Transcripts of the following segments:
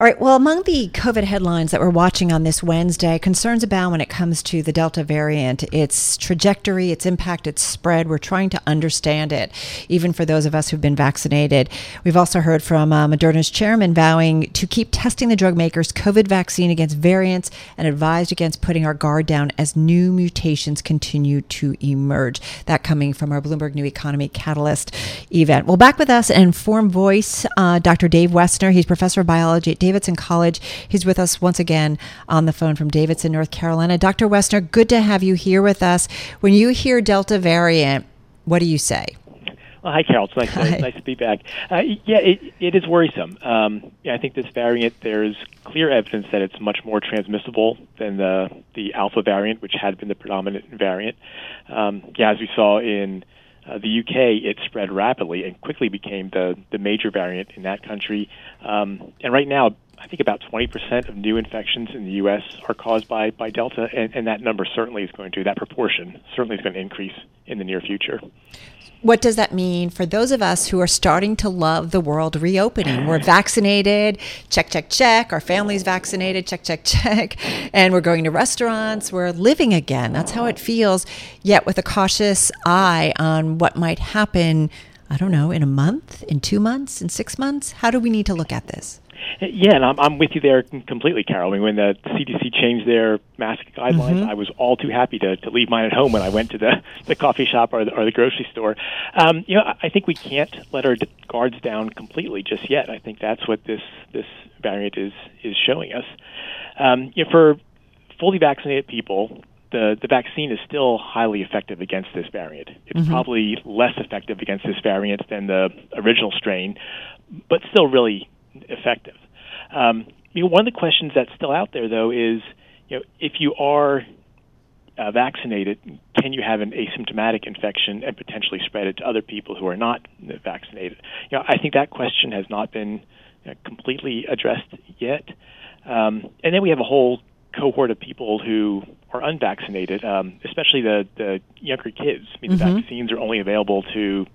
All right. Well, among the COVID headlines that we're watching on this Wednesday, concerns abound when it comes to the Delta variant, its trajectory, its impact, its spread. We're trying to understand it, even for those of us who've been vaccinated. We've also heard from uh, Moderna's chairman vowing to keep testing the drug maker's COVID vaccine against variants and advised against putting our guard down as new mutations continue to emerge. That coming from our Bloomberg New Economy Catalyst event. Well, back with us, an informed voice, uh, Dr. Dave Wessner. He's professor of biology at Davidson College. He's with us once again on the phone from Davidson, North Carolina. Dr. Wessner, good to have you here with us. When you hear Delta variant, what do you say? Well, hi, Carol. It's nice, to, nice to be back. Uh, yeah, it, it is worrisome. Um, yeah, I think this variant, there's clear evidence that it's much more transmissible than the, the alpha variant, which had been the predominant variant. Um, yeah, as we saw in uh, the UK, it spread rapidly and quickly became the, the major variant in that country. Um, and right now, I think about 20% of new infections in the U.S. are caused by, by Delta, and, and that number certainly is going to, that proportion certainly is going to increase in the near future. What does that mean for those of us who are starting to love the world reopening? We're vaccinated, check, check, check. Our family's vaccinated, check, check, check. And we're going to restaurants, we're living again. That's how it feels, yet with a cautious eye on what might happen, I don't know, in a month, in two months, in six months. How do we need to look at this? Yeah, and I'm, I'm with you there completely, Carol. I mean, when the CDC changed their mask guidelines, mm-hmm. I was all too happy to, to leave mine at home when I went to the, the coffee shop or the, or the grocery store. Um, you know, I think we can't let our guards down completely just yet. I think that's what this this variant is is showing us. Um, you know, for fully vaccinated people, the, the vaccine is still highly effective against this variant. It's mm-hmm. probably less effective against this variant than the original strain, but still really effective. Um, you know, one of the questions that's still out there, though, is you know, if you are uh, vaccinated, can you have an asymptomatic infection and potentially spread it to other people who are not vaccinated? You know, I think that question has not been you know, completely addressed yet. Um, and then we have a whole cohort of people who are unvaccinated, um, especially the, the younger kids. I mean, mm-hmm. the vaccines are only available to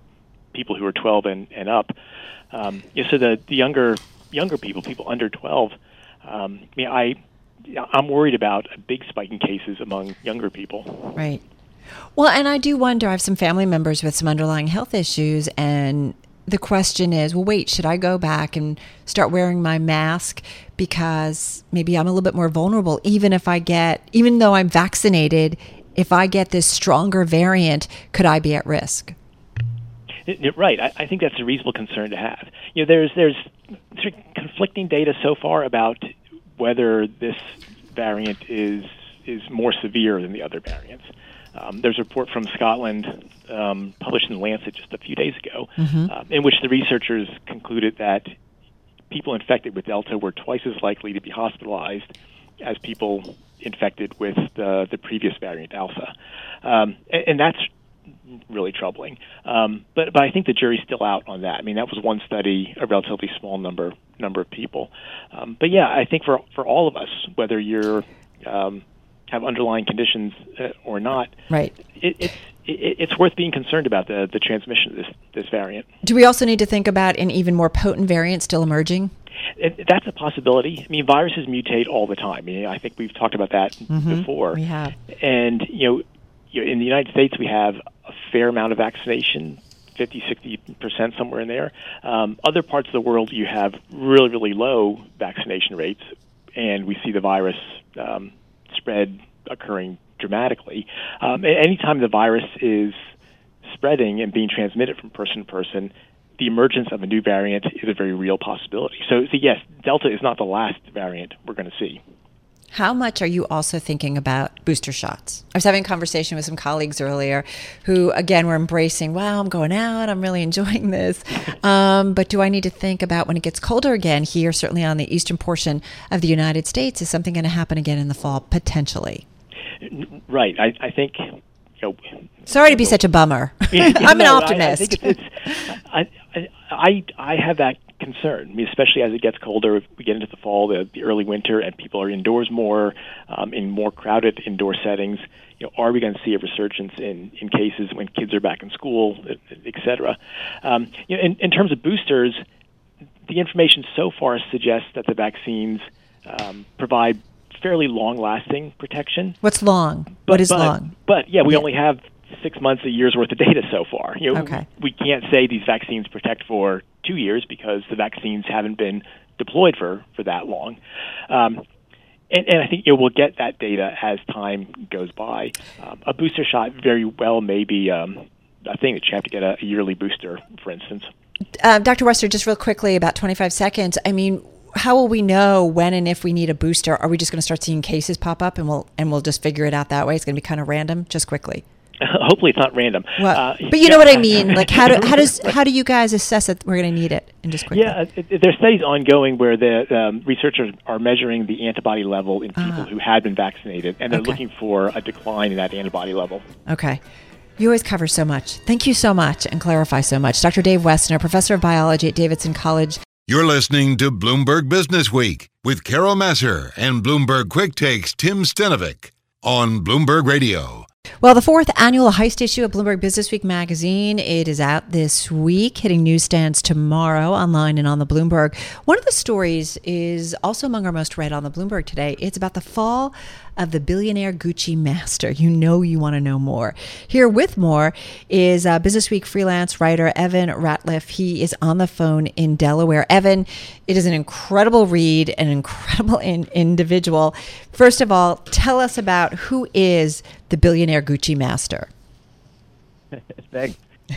people who are 12 and, and up. Um, so the, the younger younger people, people under 12, um, I mean, I I'm worried about a big spike in cases among younger people. Right. Well, and I do wonder. I have some family members with some underlying health issues, and the question is, well, wait, should I go back and start wearing my mask because maybe I'm a little bit more vulnerable, even if I get, even though I'm vaccinated, if I get this stronger variant, could I be at risk? Right. I, I think that's a reasonable concern to have. You know, there's there's conflicting data so far about whether this variant is is more severe than the other variants. Um, there's a report from Scotland um, published in the Lancet just a few days ago, mm-hmm. uh, in which the researchers concluded that people infected with Delta were twice as likely to be hospitalized as people infected with the, the previous variant Alpha. Um, and, and that's really troubling. Um, but but I think the jury's still out on that. I mean, that was one study, a relatively small number number of people. Um, but yeah, I think for for all of us, whether you're um, have underlying conditions uh, or not, right? It, it's it, it's worth being concerned about the the transmission of this this variant. Do we also need to think about an even more potent variant still emerging? It, that's a possibility. I mean, viruses mutate all the time. I, mean, I think we've talked about that mm-hmm. before. We have. And you know, you know, in the United States, we have a fair amount of vaccination 50, 60 percent somewhere in there. Um, other parts of the world, you have really, really low vaccination rates, and we see the virus um, spread occurring dramatically. Um, anytime the virus is spreading and being transmitted from person to person, the emergence of a new variant is a very real possibility. So, so yes, Delta is not the last variant we're going to see. How much are you also thinking about booster shots? I was having a conversation with some colleagues earlier who, again, were embracing, wow, I'm going out, I'm really enjoying this. Um, but do I need to think about when it gets colder again here, certainly on the eastern portion of the United States? Is something going to happen again in the fall, potentially? Right. I, I think. You know, Sorry to be such a bummer. I'm an optimist. I, I, have that concern, I mean, especially as it gets colder. We get into the fall, the, the early winter, and people are indoors more, um, in more crowded indoor settings. You know, are we going to see a resurgence in, in cases when kids are back in school, et cetera? Um, you know, in, in terms of boosters, the information so far suggests that the vaccines um, provide fairly long-lasting protection. What's long? But, what is but, long? But yeah, we yeah. only have six months, a year's worth of data so far. You know, okay. we, we can't say these vaccines protect for two years because the vaccines haven't been deployed for, for that long. Um, and, and, I think you we'll get that data as time goes by. Um, a booster shot very well may be um, a thing that you have to get a, a yearly booster, for instance. Uh, Dr. Wessner, just real quickly, about 25 seconds. I mean, how will we know when and if we need a booster? Are we just going to start seeing cases pop up and we'll and we'll just figure it out that way? It's going to be kind of random, just quickly. Hopefully, it's not random. Well, uh, but you yeah. know what I mean. Like, how do how does how do you guys assess that we're going to need it? And just quickly. Yeah, it, there's studies ongoing where the um, researchers are measuring the antibody level in people uh, who had been vaccinated, and they're okay. looking for a decline in that antibody level. Okay. You always cover so much. Thank you so much and clarify so much. Dr. Dave Wessner, professor of biology at Davidson College. You're listening to Bloomberg Business Week with Carol Massar and Bloomberg Quick Takes Tim Stenovec on Bloomberg Radio. Well, the fourth annual Heist issue of Bloomberg Business Week magazine, it is out this week, hitting newsstands tomorrow online and on the Bloomberg. One of the stories is also among our most read on the Bloomberg today. It's about the fall of the billionaire Gucci master. You know you want to know more. Here with more is uh, Business Week freelance writer Evan Ratliff. He is on the phone in Delaware. Evan, it is an incredible read, an incredible in- individual. First of all, tell us about who is the billionaire Gucci master. Thanks.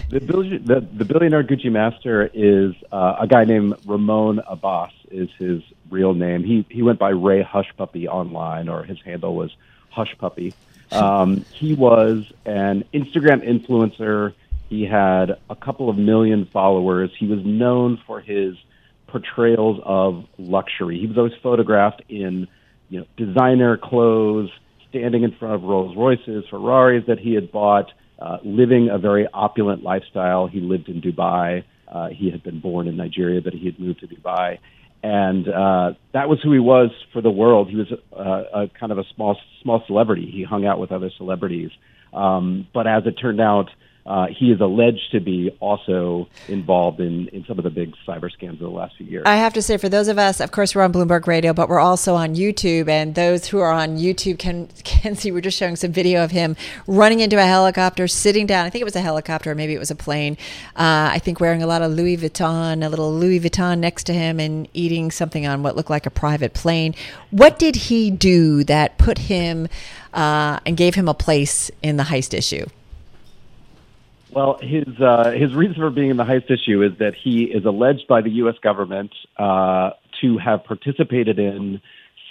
The, the, the, billionaire Gucci master is uh, a guy named Ramon Abbas is his real name. He he went by Ray Hushpuppi online, or his handle was Hushpuppi. Um, he was an Instagram influencer. He had a couple of million followers. He was known for his portrayals of luxury. He was always photographed in you know designer clothes, standing in front of Rolls Royces, Ferraris that he had bought, uh, living a very opulent lifestyle. He lived in Dubai. Uh, he had been born in Nigeria, but he had moved to Dubai and uh, that was who he was for the world. He was a, a kind of a small small celebrity. He hung out with other celebrities, um, but as it turned out, uh, he is alleged to be also involved in, in some of the big cyber scams of the last few years. I have to say, for those of us, of course, we're on Bloomberg Radio, but we're also on YouTube. And those who are on YouTube can can see we're just showing some video of him running into a helicopter, sitting down. I think it was a helicopter, maybe it was a plane. Uh, I think wearing a lot of Louis Vuitton, a little Louis Vuitton next to him, and eating something on what looked like a private plane. What did he do that put him uh, and gave him a place in the heist issue? Well, his uh, his reason for being in the heist issue is that he is alleged by the U.S. government uh, to have participated in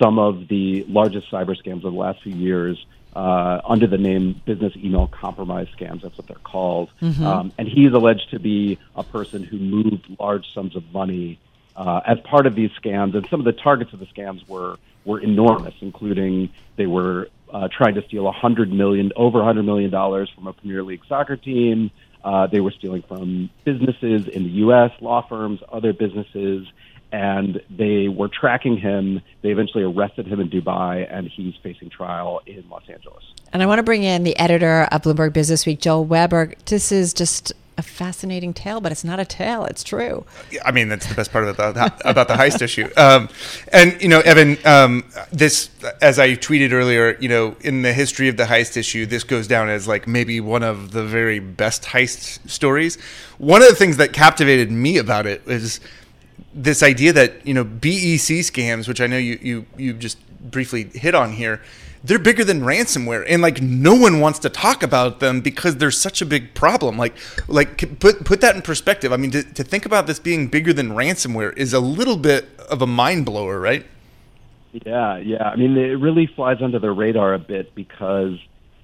some of the largest cyber scams of the last few years uh, under the name business email compromise scams. That's what they're called. Mm-hmm. Um, and he is alleged to be a person who moved large sums of money uh, as part of these scams. And some of the targets of the scams were were enormous, including they were uh, trying to steal a hundred million, over a hundred million dollars from a Premier League soccer team. Uh, they were stealing from businesses in the U.S., law firms, other businesses, and they were tracking him. They eventually arrested him in Dubai, and he's facing trial in Los Angeles. And I want to bring in the editor of Bloomberg Business Week, Joel Weber. This is just a fascinating tale, but it's not a tale. It's true. I mean, that's the best part about the, about the heist issue. Um, and you know, Evan, um, this as I tweeted earlier, you know, in the history of the heist issue, this goes down as like maybe one of the very best heist stories. One of the things that captivated me about it is this idea that you know BEC scams, which I know you you you just briefly hit on here they're bigger than ransomware and like no one wants to talk about them because they're such a big problem like like put put that in perspective i mean to, to think about this being bigger than ransomware is a little bit of a mind blower right Yeah, yeah. I mean, it really flies under the radar a bit because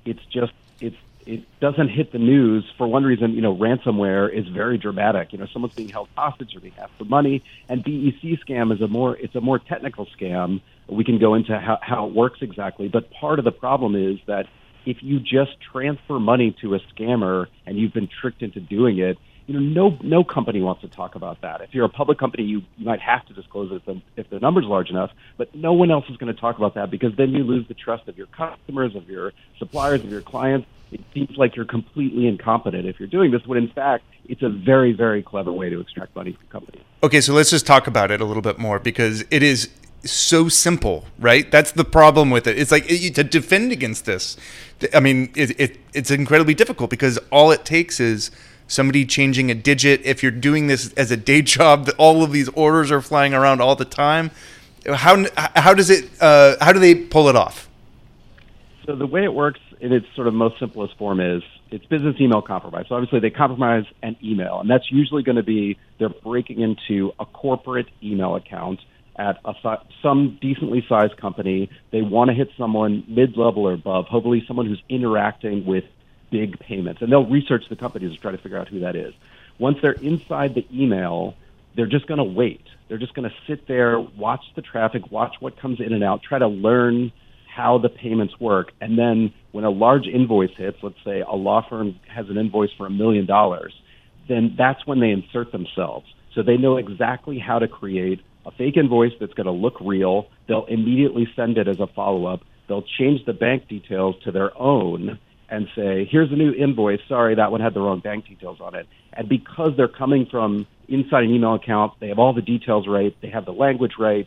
it's just it's it doesn't hit the news for one reason. You know, ransomware is very dramatic. You know, someone's being held hostage or being for money, and BEC scam is a more it's a more technical scam. We can go into how, how it works exactly, but part of the problem is that if you just transfer money to a scammer and you've been tricked into doing it, you know, no no company wants to talk about that. If you're a public company, you, you might have to disclose it if the, if the number's large enough, but no one else is going to talk about that because then you lose the trust of your customers, of your suppliers, of your clients. It seems like you're completely incompetent if you're doing this, when in fact it's a very, very clever way to extract money from companies. Okay, so let's just talk about it a little bit more because it is so simple, right? That's the problem with it. It's like it, to defend against this. I mean, it, it, it's incredibly difficult because all it takes is somebody changing a digit. If you're doing this as a day job, all of these orders are flying around all the time. How how does it? Uh, how do they pull it off? So the way it works in its sort of most simplest form is it's business email compromise. So obviously they compromise an email, and that's usually going to be they're breaking into a corporate email account at a, some decently sized company. They want to hit someone mid level or above, hopefully someone who's interacting with big payments. And they'll research the companies to try to figure out who that is. Once they're inside the email, they're just going to wait. They're just going to sit there, watch the traffic, watch what comes in and out, try to learn how the payments work. And then when a large invoice hits, let's say a law firm has an invoice for a million dollars, then that's when they insert themselves. So they know exactly how to create a fake invoice that's going to look real. They'll immediately send it as a follow up. They'll change the bank details to their own and say, here's a new invoice. Sorry, that one had the wrong bank details on it. And because they're coming from inside an email account, they have all the details right, they have the language right.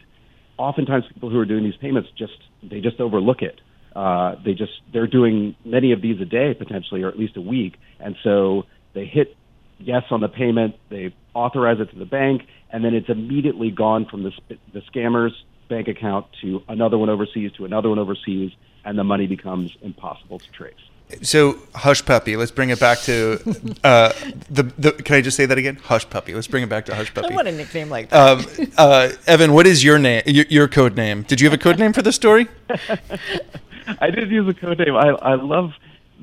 Oftentimes, people who are doing these payments just they just overlook it. Uh, they just they're doing many of these a day potentially, or at least a week, and so they hit yes on the payment, they authorize it to the bank, and then it's immediately gone from the, the scammer's bank account to another one overseas to another one overseas, and the money becomes impossible to trace. So Hushpuppi. Let's bring it back to uh, the, the. Can I just say that again? Hushpuppi. Let's bring it back to Hushpuppi. I want a nickname like that. Um, uh, Evan, what is your name? Your, your, code name? Did you have a code name for the story? I did use a code name. I I love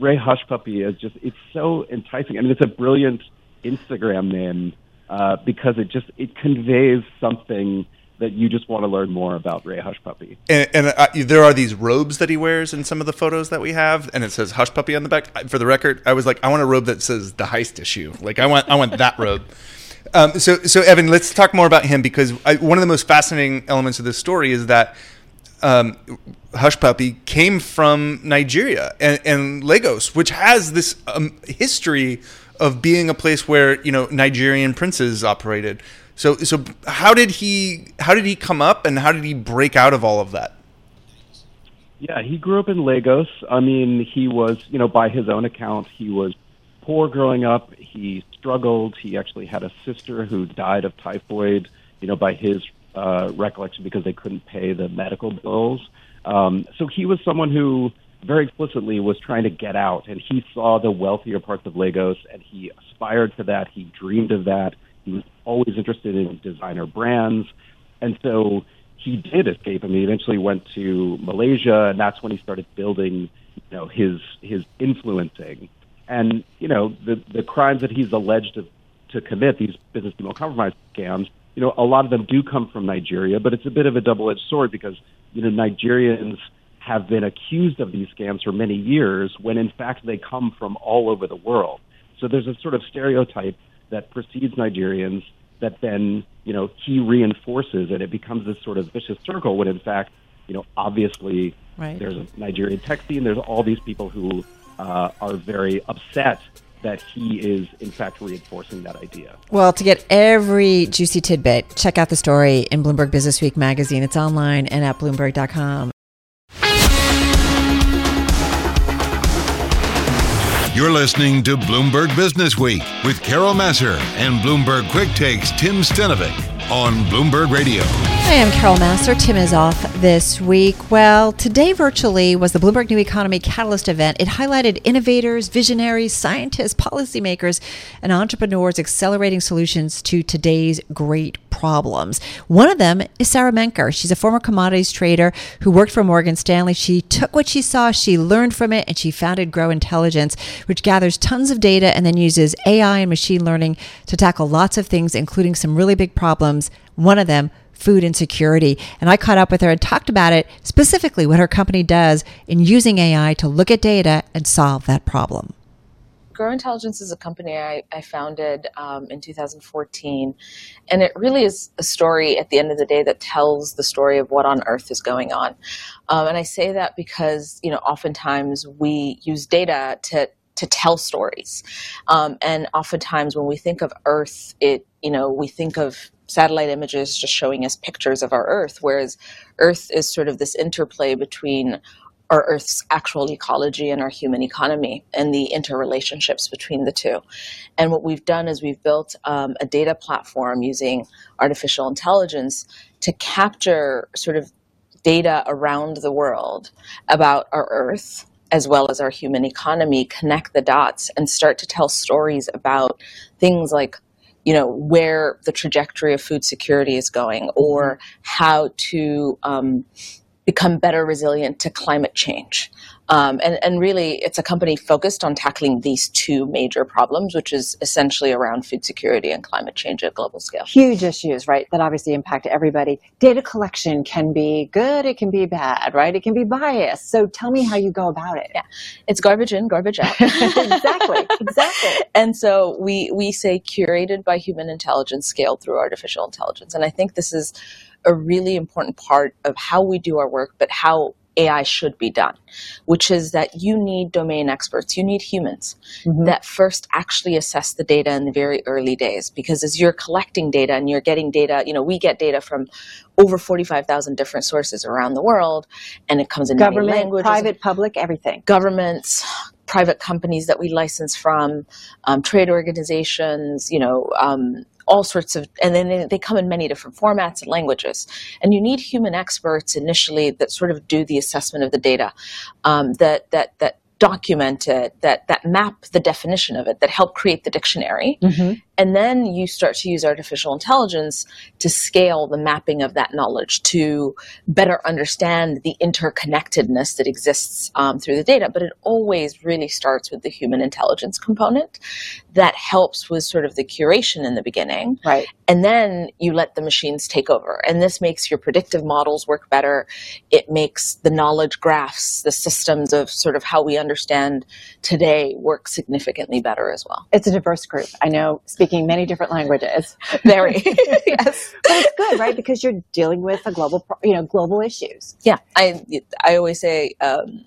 Ray Hushpuppi. It's just it's so enticing. I mean, it's a brilliant Instagram name uh, because it just it conveys something that you just want to learn more about Ray Hushpuppi. And, and uh, there are these robes that he wears in some of the photos that we have, and it says Hushpuppi on the back. For the record, I was like, I want a robe that says the heist issue. Like, I want, I want that robe. Um, so, so Evan, let's talk more about him because I, one of the most fascinating elements of this story is that um, Hushpuppi came from Nigeria and, and Lagos, which has this um, history of being a place where you know Nigerian princes operated. So so how did he how did he come up and how did he break out of all of that? Yeah, he grew up in Lagos. I mean, he was, you know, by his own account, he was poor growing up. He struggled. He actually had a sister who died of typhoid, you know, by his uh, recollection because they couldn't pay the medical bills. Um, so he was someone who very explicitly was trying to get out, and he saw the wealthier parts of Lagos, and he aspired to that. He dreamed of that. He was always interested in designer brands. And so he did escape. I mean, he eventually went to Malaysia, and that's when he started building, you know, his his influencing. And you know, the the crimes that he's alleged to to commit, these business email compromise scams, you know, a lot of them do come from Nigeria, but it's a bit of a double-edged sword because you know Nigerians have been accused of these scams for many years, when in fact they come from all over the world. So there's a sort of stereotype that precedes Nigerians that then, you know, he reinforces and it becomes this sort of vicious circle when in fact, you know, obviously right. there's a Nigerian tech scene, there's all these people who uh, are very upset that he is in fact reinforcing that idea. Well, to get every juicy tidbit, check out the story in Bloomberg Business Week magazine. It's online and at bloomberg.com. You're listening to Bloomberg Business Week with Carol Massar and Bloomberg Quick Takes Tim Stenovec on Bloomberg Radio. I am Carol Massar. Tim is off this week? Well, today virtually was the Bloomberg New Economy Catalyst event. It highlighted innovators, visionaries, scientists, policymakers, and entrepreneurs accelerating solutions to today's great problems. One of them is Sara Menker. She's a former commodities trader who worked for Morgan Stanley. She took what she saw, she learned from it, and she founded Gro Intelligence, which gathers tons of data and then uses AI and machine learning to tackle lots of things, including some really big problems. One of them, food insecurity. And I caught up with her and talked about it, specifically what her company does in using AI to look at data and solve that problem. Gro Intelligence is a company I, I founded um, in 2014, and it really is a story at the end of the day that tells the story of what on earth is going on. Um, and I say that because you know oftentimes we use data to to tell stories, um, and oftentimes when we think of Earth, it you know we think of satellite images just showing us pictures of our Earth, whereas Earth is sort of this interplay between our Earth's actual ecology and our human economy and the interrelationships between the two. And what we've done is we've built um, a data platform using artificial intelligence to capture sort of data around the world about our Earth as well as our human economy, connect the dots and start to tell stories about things like you know where the trajectory of food security is going or how to um, become better resilient to climate change um, and, and really, it's a company focused on tackling these two major problems, which is essentially around food security and climate change at global scale. Huge issues, right? That obviously impact everybody. Data collection can be good, it can be bad, right? It can be biased. So tell me how you go about it. Yeah, it's garbage in, garbage out. exactly, exactly. And so we we say curated by human intelligence, scaled through artificial intelligence, and I think this is a really important part of how we do our work, but how AI should be done, which is that you need domain experts, you need humans mm-hmm. that first actually assess the data in the very early days. Because as you're collecting data and you're getting data, you know, we get data from over 45,000 different sources around the world, and it comes in government, many languages. private, public, everything. Governments, private companies that we license from, um, trade organizations, you know, um, all sorts of, and then they come in many different formats and languages. And you need human experts initially that sort of do the assessment of the data, um, that that that document it, that that map the definition of it, that help create the dictionary, mm-hmm. And then you start to use artificial intelligence to scale the mapping of that knowledge to better understand the interconnectedness that exists um, through the data. But it always really starts with the human intelligence component that helps with sort of the curation in the beginning. Right. And then you let the machines take over. And this makes your predictive models work better. It makes the knowledge graphs, the systems of sort of how we understand today work significantly better as well. It's a diverse group. I know speaking many different languages. Very, yes. But it's good, right? Because you're dealing with a global, you know, global issues. Yeah, I I always say, um,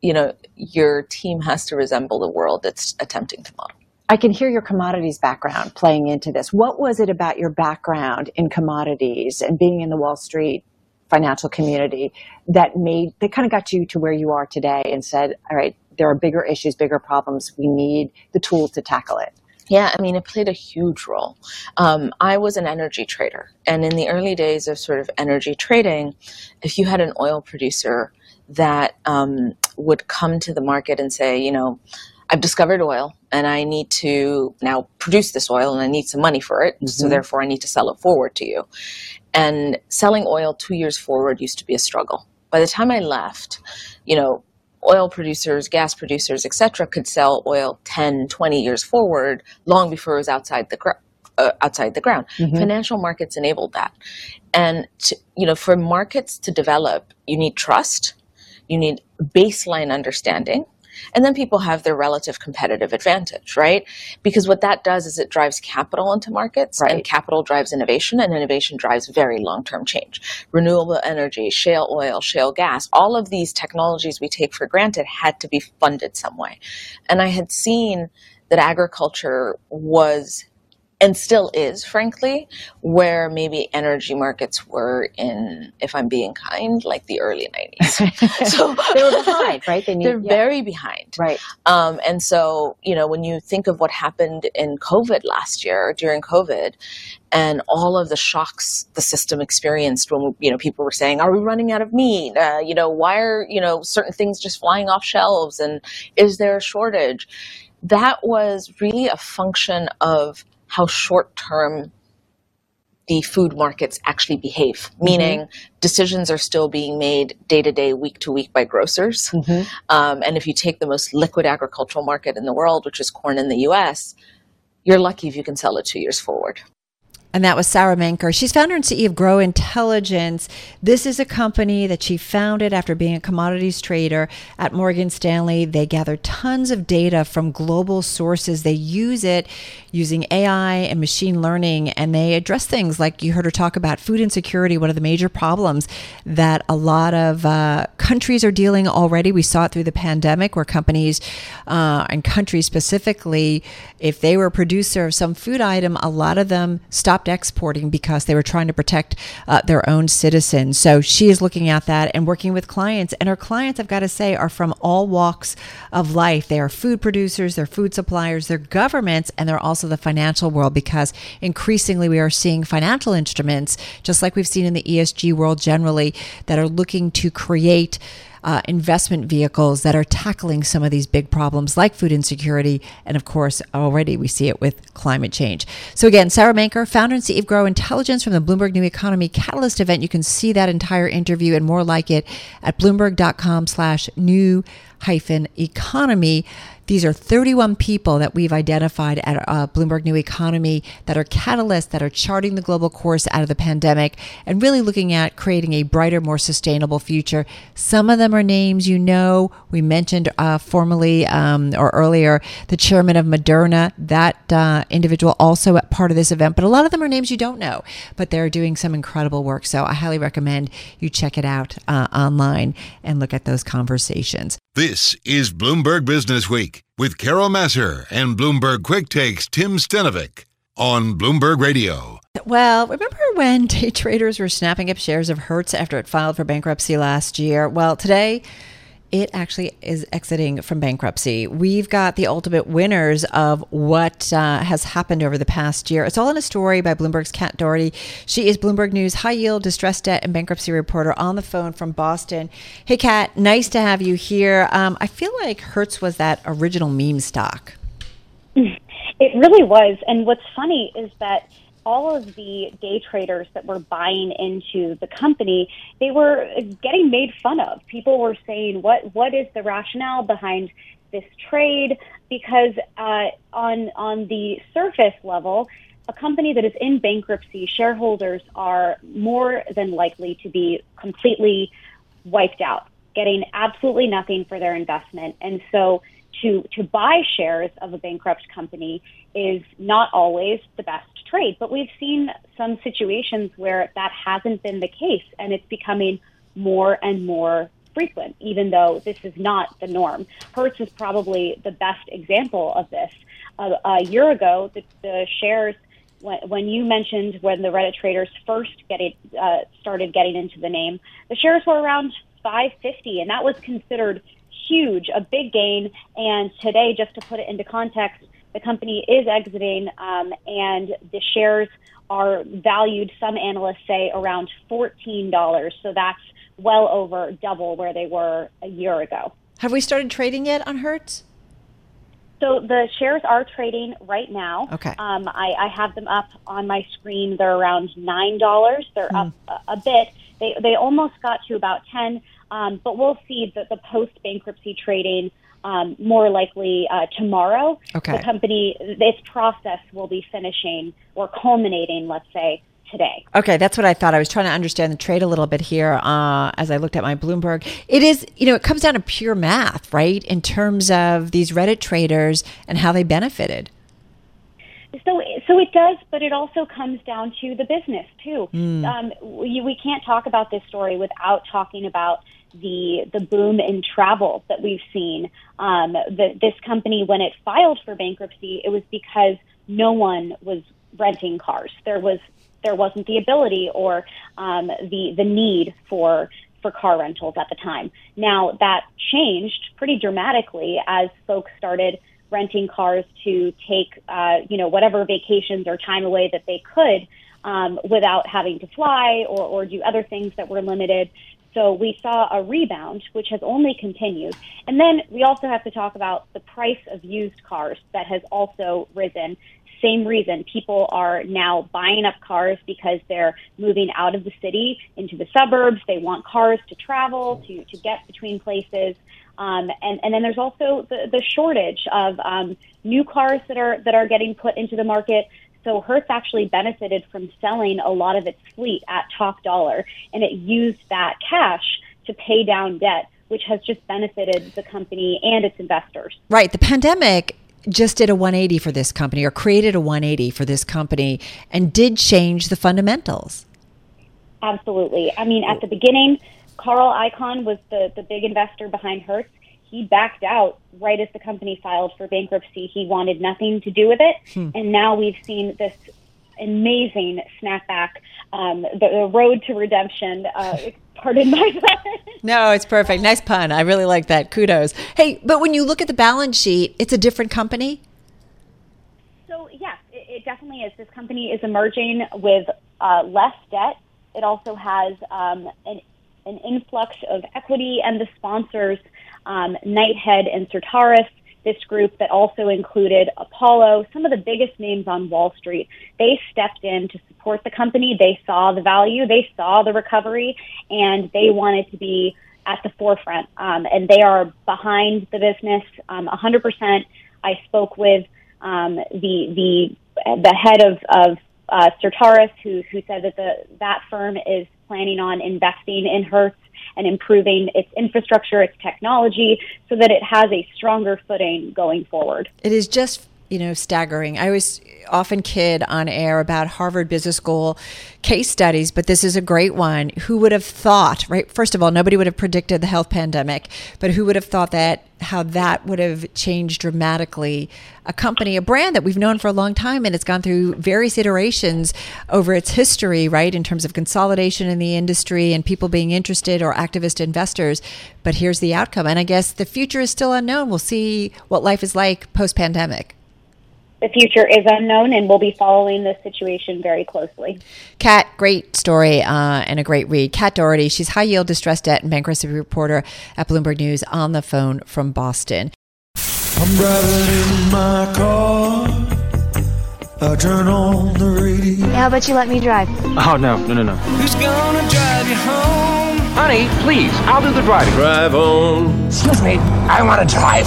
you know, your team has to resemble the world it's attempting to model. I can hear your commodities background playing into this. What was it about your background in commodities and being in the Wall Street financial community that made that kind of got you to where you are today and said, all right, there are bigger issues, bigger problems. We need the tools to tackle it. Yeah, I mean, it played a huge role. Um, I was an energy trader, and in the early days of sort of energy trading, if you had an oil producer that um, would come to the market and say, you know, I've discovered oil and I need to now produce this oil and I need some money for it. Mm-hmm. So therefore I need to sell it forward to you. And selling oil two years forward used to be a struggle. By the time I left, you know, oil producers, gas producers, etc., could sell oil 10, 20 years forward, long before it was outside the gr- uh, outside the ground. Mm-hmm. Financial markets enabled that, and to, you know, for markets to develop, you need trust, you need baseline understanding, and then people have their relative competitive advantage, right? Because what that does is it drives capital into markets, right. and capital drives innovation, and innovation drives very long term change. Renewable energy, shale oil, shale gas, all of these technologies we take for granted had to be funded some way. And I had seen that agriculture was and still is, frankly, where maybe energy markets were in, if I'm being kind, like the early 90s. so they were behind, right? They are yeah. very behind. Right. Um, and so, you know, when you think of what happened in COVID last year, during COVID, and all of the shocks the system experienced when you know people were saying are we running out of meat uh, you know why are you know certain things just flying off shelves and is there a shortage that was really a function of how short term the food markets actually behave, mm-hmm. meaning decisions are still being made day to day, week to week by grocers. Mm-hmm. Um, and if you take the most liquid agricultural market in the world, which is corn in the US, you're lucky if you can sell it two years forward. And that was Sara Menker. She's founder and CEO of Gro Intelligence. This is a company that she founded after being a commodities trader at Morgan Stanley. They gather tons of data from global sources. They use it using AI and machine learning, and they address things like you heard her talk about food insecurity, one of the major problems that a lot of uh, countries are dealing already. We saw it through the pandemic where companies uh, and countries specifically, if they were a producer of some food item, a lot of them stopped stopped exporting because they were trying to protect uh, their own citizens. So she is looking at that and working with clients. And her clients, I've got to say, are from all walks of life. They are food producers, they're food suppliers, they're governments, and they're also the financial world because increasingly we are seeing financial instruments, just like we've seen in the ESG world generally, that are looking to create uh, investment vehicles that are tackling some of these big problems like food insecurity. And of course, already we see it with climate change. So, again, Sara Menker, founder and CEO of Gro Intelligence from the Bloomberg New Economy Catalyst event. You can see that entire interview and more like it at bloomberg.com slash new hyphen economy. These are 31 people that we've identified at uh, Bloomberg New Economy that are catalysts that are charting the global course out of the pandemic and really looking at creating a brighter, more sustainable future. Some of them are names you know. We mentioned uh, formally um, or earlier the chairman of Moderna, that uh, individual also at part of this event, but a lot of them are names you don't know, but they're doing some incredible work. So I highly recommend you check it out uh, online and look at those conversations. This is Bloomberg Business Week with Carol Massar and Bloomberg Quick Takes Tim Stenovec on Bloomberg Radio. Well, remember when day traders were snapping up shares of Hertz after it filed for bankruptcy last year? Well, today it actually is exiting from bankruptcy. We've got the ultimate winners of what uh, has happened over the past year. It's all in a story by Bloomberg's Kat Doherty. She is Bloomberg News high yield, distressed debt, and bankruptcy reporter on the phone from Boston. Hey, Kat, nice to have you here. Um, I feel like Hertz was that original meme stock. It really was. And what's funny is that all of the day traders that were buying into the company, they were getting made fun of. People were saying, "What what is the rationale behind this trade?" Because uh, on on the surface level, a company that is in bankruptcy, shareholders are more than likely to be completely wiped out, getting absolutely nothing for their investment, and so to to buy shares of a bankrupt company is not always the best trade. But we've seen some situations where that hasn't been the case, and it's becoming more and more frequent, even though this is not the norm. Hertz is probably the best example of this. Uh, a year ago, the, the shares when, you mentioned when the Reddit traders first getting uh, started getting into the name, the shares were around 550, and that was considered huge, a big gain. And today, just to put it into context, the company is exiting, um, and the shares are valued, some analysts say, around $14. So that's well over double where they were a year ago. Have we started trading yet on Hertz? So the shares are trading right now. Okay. Um, I, I, have them up on my screen. They're around nine dollars. They're mm. up a, a, bit. They they almost got to about ten. Um, but we'll see the, the post bankruptcy trading um, more likely uh, tomorrow. Okay. The company, this process will be finishing or culminating, let's say, today. Okay, that's what I thought. I was trying to understand the trade a little bit here uh, as I looked at my Bloomberg. It is, you know, it comes down to pure math, right? In terms of these Reddit traders and how they benefited. So, so it does, but it also comes down to the business too. Mm. Um, we, we can't talk about this story without talking about the the boom in travel that we've seen. Um, the, this company, when it filed for bankruptcy, it was because no one was renting cars. There was there wasn't the ability or um, the the need for for car rentals at the time. Now that changed pretty dramatically as folks started renting cars to take uh, you know whatever vacations or time away that they could um, without having to fly or, or do other things that were limited. So we saw a rebound, which has only continued. And then we also have to talk about the price of used cars that has also risen same reason. People are now buying up cars because they're moving out of the city into the suburbs. They want cars to travel, to, to get between places. Um, and, and then there's also the, the shortage of um, new cars that are that are getting put into the market. So Hertz actually benefited from selling a lot of its fleet at top dollar, and it used that cash to pay down debt, which has just benefited the company and its investors. Right. The pandemic just did a 180 for this company or created a 180 for this company and did change the fundamentals. Absolutely. I mean, at the beginning, Carl Icahn was the, the big investor behind Hertz. He backed out right as the company filed for bankruptcy. He wanted nothing to do with it. Hmm. And now we've seen this amazing snapback, um, the, the, road to redemption. Uh, pardon my pun. no, it's perfect. Nice pun. I really like that. Kudos. Hey, but when you look at the balance sheet, it's a different company. So yes, it, it definitely is. This company is emerging with uh, less debt. It also has um, an, an influx of equity, and the sponsors, um, Knighthead and Certares, this group that also included Apollo, some of the biggest names on Wall Street. They stepped in to support the company. They saw the value, they saw the recovery, and they wanted to be at the forefront. Um, and they are behind the business um, 100%. I spoke with um, the the the head of of uh, Certares, who who said that the that firm is planning on investing in Hertz and improving its infrastructure, its technology, so that it has a stronger footing going forward. It is just you know, staggering. I was often kid on air about Harvard Business School case studies, but this is a great one. Who would have thought, right? First of all, nobody would have predicted the health pandemic, but who would have thought that how that would have changed dramatically a company, a brand that we've known for a long time and it's gone through various iterations over its history, right? In terms of consolidation in the industry and people being interested or activist investors. But here's the outcome. And I guess the future is still unknown. We'll see what life is like post pandemic the future is unknown, and we'll be following this situation very closely. Kat, great story uh, and a great read. Kat Doherty, she's high yield distressed debt and bankruptcy reporter at Bloomberg News on the phone from Boston. I'm driving in my car. I turn on the radio. How about you let me drive? Oh, no, no, no, no. Who's gonna drive you home? Honey, please, I'll do the driving. Drive on. Excuse me, I want to drive.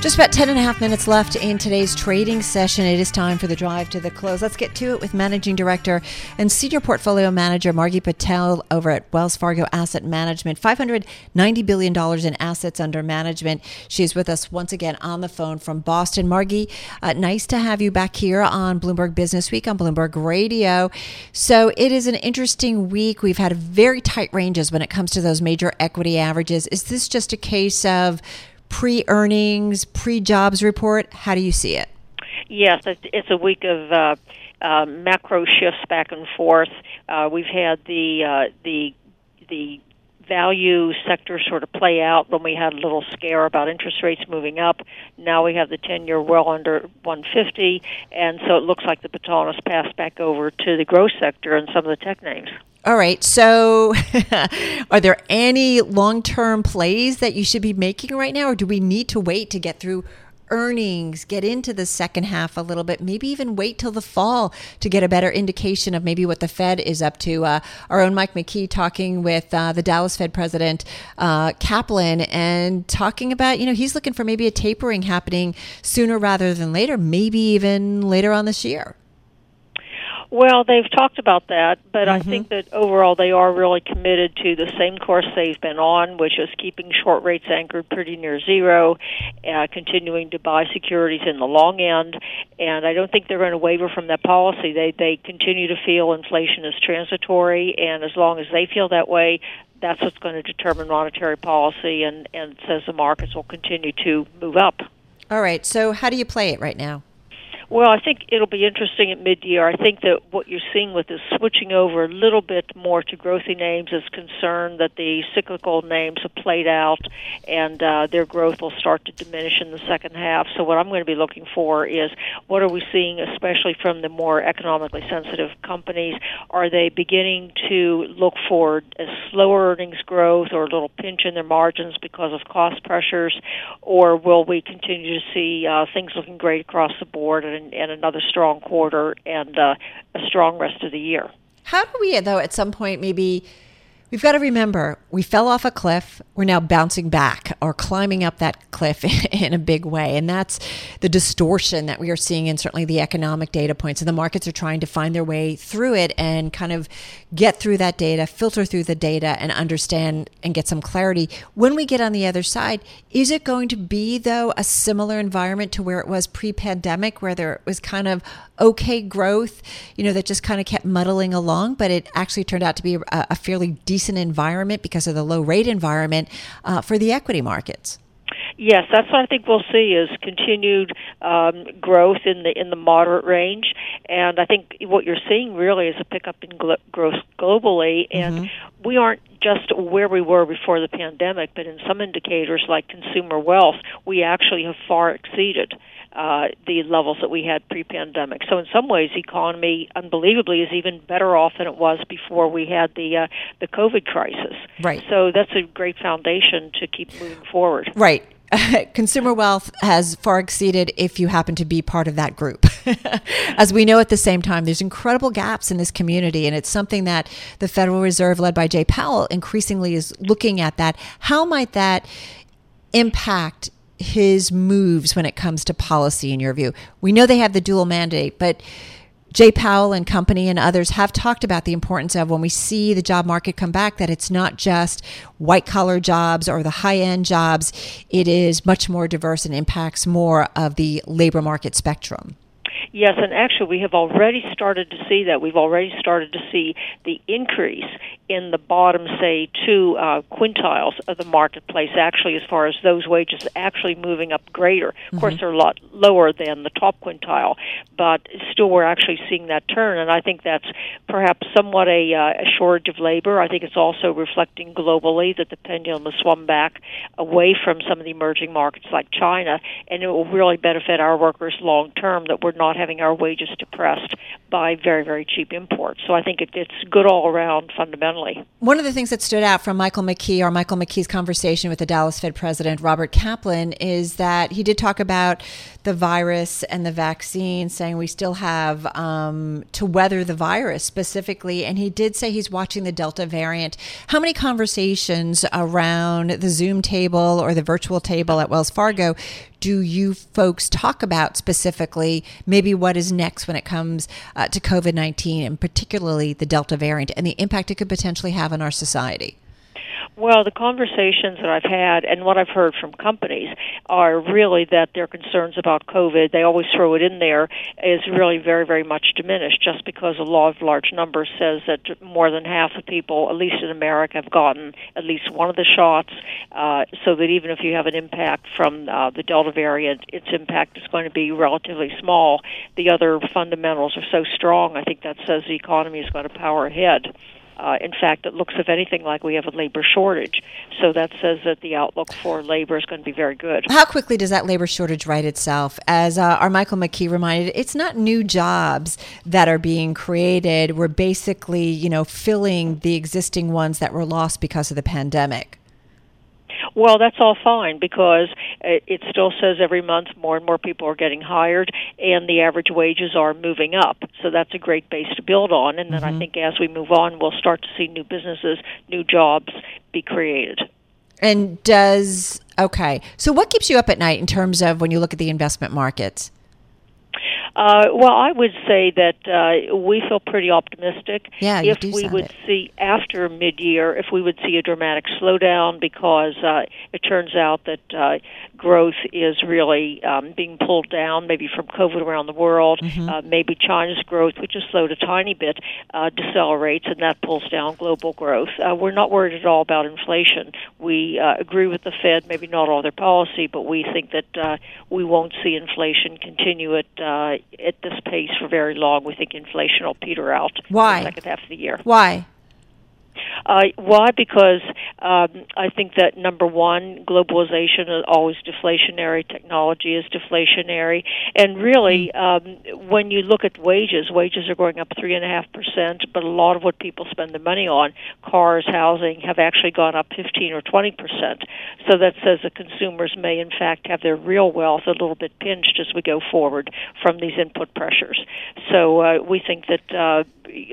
Just about 10 and a half minutes left in today's trading session. It is time for the drive to the close. Let's get to it with Managing Director and Senior Portfolio Manager Margie Patel over at Wells Fargo Asset Management. $590 billion in assets under management. She's with us once again on the phone from Boston. Margie, uh, nice to have you back here on Bloomberg Business Week on Bloomberg Radio. So it is an interesting week. We've had very tight ranges when it comes to those major equity averages. Is this just a case of pre earnings, pre jobs report? How do you see it? Yes, it's a week of uh, uh, macro shifts back and forth. Uh, we've had the uh, the the value sector sort of play out when we had a little scare about interest rates moving up. Now we have the 10 year well under 150, and so it looks like the baton has passed back over to the growth sector and some of the tech names. All right. So, are there any long term plays that you should be making right now, or do we need to wait to get through earnings, get into the second half a little bit, maybe even wait till the fall to get a better indication of maybe what the Fed is up to? Uh, our own Mike McKee talking with uh, the Dallas Fed president, uh, Kaplan, and talking about, you know, he's looking for maybe a tapering happening sooner rather than later, maybe even later on this year. Well, they've talked about that, but Mm-hmm. I think that overall they are really committed to the same course they've been on, which is keeping short rates anchored pretty near zero, uh, continuing to buy securities in the long end, and I don't think they're going to waver from that policy. They they continue to feel inflation is transitory, and as long as they feel that way, that's what's going to determine monetary policy, and and says the markets will continue to move up. All right. So, how do you play it right now? Well, I think it'll be interesting at mid-year. I think that what you're seeing with this switching over a little bit more to growthy names is concern that the cyclical names have played out and uh, their growth will start to diminish in the second half. So what I'm going to be looking for is what are we seeing, especially from the more economically sensitive companies? Are they beginning to look for slower earnings growth or a little pinch in their margins because of cost pressures, or will we continue to see uh, things looking great across the board and, and another strong quarter and uh, a strong rest of the year? How do we, though, at some point, maybe we've got to remember we fell off a cliff. We're now bouncing back or climbing up that cliff in a big way. And that's the distortion that we are seeing in certainly the economic data points. And the markets are trying to find their way through it and kind of get through that data, filter through the data, and understand and get some clarity. When we get on the other side, is it going to be, though, a similar environment to where it was pre pandemic, where there was kind of okay growth, you know, that just kind of kept muddling along, but it actually turned out to be a, a fairly decent environment because of the low rate environment uh, for the equity markets? Yes, that's what I think we'll see is continued um, growth in the in the moderate range, and I think what you're seeing really is a pickup in glo- growth globally, and Mm-hmm. we aren't just where we were before the pandemic, but in some indicators like consumer wealth, we actually have far exceeded uh, the levels that we had pre-pandemic. So in some ways, the economy, unbelievably, is even better off than it was before we had the uh, the COVID crisis. Right. So that's a great foundation to keep moving forward. Right. Consumer wealth has far exceeded if you happen to be part of that group. As we know at the same time, there's incredible gaps in this community, and it's something that the Federal Reserve, led by Jay Powell, increasingly is looking at that. How might that impact his moves when it comes to policy, in your view? We know they have the dual mandate, but Jay Powell and company and others have talked about the importance of when we see the job market come back that it's not just white collar jobs or the high end jobs. It is much more diverse and impacts more of the labor market spectrum. Yes, and actually, we have already started to see that. We've already started to see the increase in the bottom, say, two uh, quintiles of the marketplace, actually, as far as those wages actually moving up greater. Of course, they're a lot lower than the top quintile, but still, we're actually seeing that turn, and I think that's perhaps somewhat a, uh, a shortage of labor. I think it's also reflecting globally that the pendulum has swung back away from some of the emerging markets like China, and it will really benefit our workers long term that we're not having our wages depressed by very, very cheap imports. So I think it, it's good all around fundamentally. One of the things that stood out from Michael McKee, or Michael McKee's conversation with the Dallas Fed president, Robert Kaplan, is that he did talk about the virus and the vaccine, saying we still have um, to weather the virus specifically. And he did say he's watching the Delta variant. How many conversations around the Zoom table or the virtual table at Wells Fargo do you folks talk about specifically maybe what is next when it comes uh, to COVID 19 and particularly the Delta variant and the impact it could potentially have on our society? Well, the conversations that I've had and what I've heard from companies are really that their concerns about COVID, they always throw it in there, is really very, very much diminished just because a law of large numbers says that more than half the people, at least in America, have gotten at least one of the shots, uh, so that even if you have an impact from uh, the Delta variant, its impact is going to be relatively small. The other fundamentals are so strong, I think that says the economy is going to power ahead. Uh, in fact, it looks, if anything, like we have a labor shortage. So that says that the outlook for labor is going to be very good. How quickly does that labor shortage right itself? As uh, our Michael McKee reminded, it's not new jobs that are being created. We're basically, you know, filling the existing ones that were lost because of the pandemic. Well, that's all fine because it still says every month more and more people are getting hired and the average wages are moving up. So that's a great base to build on. And then I mm-hmm. think as we move on, we'll start to see new businesses, new jobs be created. And does, okay, so what keeps you up at night in terms of when you look at the investment markets? Uh, well, I would say that uh, we feel pretty optimistic. Yeah, if we would it. see after mid-year, if we would see a dramatic slowdown because uh, it turns out that uh, growth is really um, being pulled down, maybe from COVID around the world, Mm-hmm. uh, maybe China's growth, which has slowed a tiny bit, uh, decelerates, and that pulls down global growth. Uh, we're not worried at all about inflation. We uh, agree with the Fed, maybe not all their policy, but we think that uh, we won't see inflation continue at uh, at this pace for very long. We think inflation will peter out Why? in the second half of the year. Why? Uh, why? Because um, I think that number one, globalization is always deflationary. Technology is deflationary, and really, um, when you look at wages, wages are going up three and a half percent. But a lot of what people spend their money on, cars, housing, have actually gone up fifteen or twenty percent. So that says that consumers may, in fact, have their real wealth a little bit pinched as we go forward from these input pressures. So uh, we think that uh,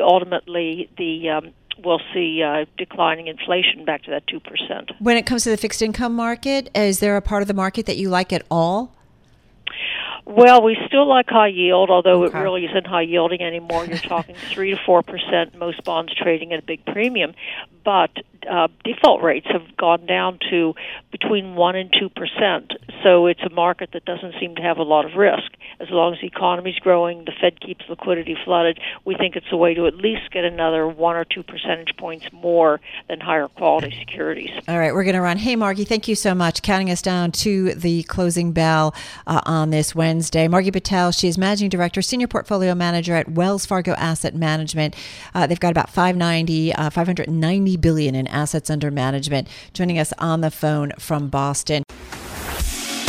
ultimately the um, we'll see uh, declining inflation back to that 2%. When it comes to the fixed income market, is there a part of the market that you like at all? Well, we still like high yield, although Okay. it really isn't high yielding anymore. You're talking 3 to 4%, most bonds trading at a big premium but uh, default rates have gone down to between 1 and 2%. So it's a market that doesn't seem to have a lot of risk. As long as the economy's growing, the Fed keeps liquidity flooded, we think it's a way to at least get another 1 or 2 percentage points more than higher quality securities. All right, we're going to run. Hey, Margie, thank you so much. Counting us down to the closing bell uh, on this Wednesday. Margie Patel, she is Managing Director, Senior Portfolio Manager at Wells Fargo Asset Management. Uh, they've got about 590, uh, 590 Billion in assets under management. Joining us on the phone from Boston.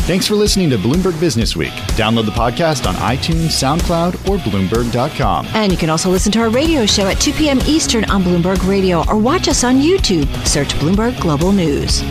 Thanks for listening to Bloomberg Business Week. Download the podcast on iTunes, SoundCloud, or Bloomberg.com. And you can also listen to our radio show at 2 p.m. Eastern on Bloomberg Radio or watch us on YouTube. Search Bloomberg Global News.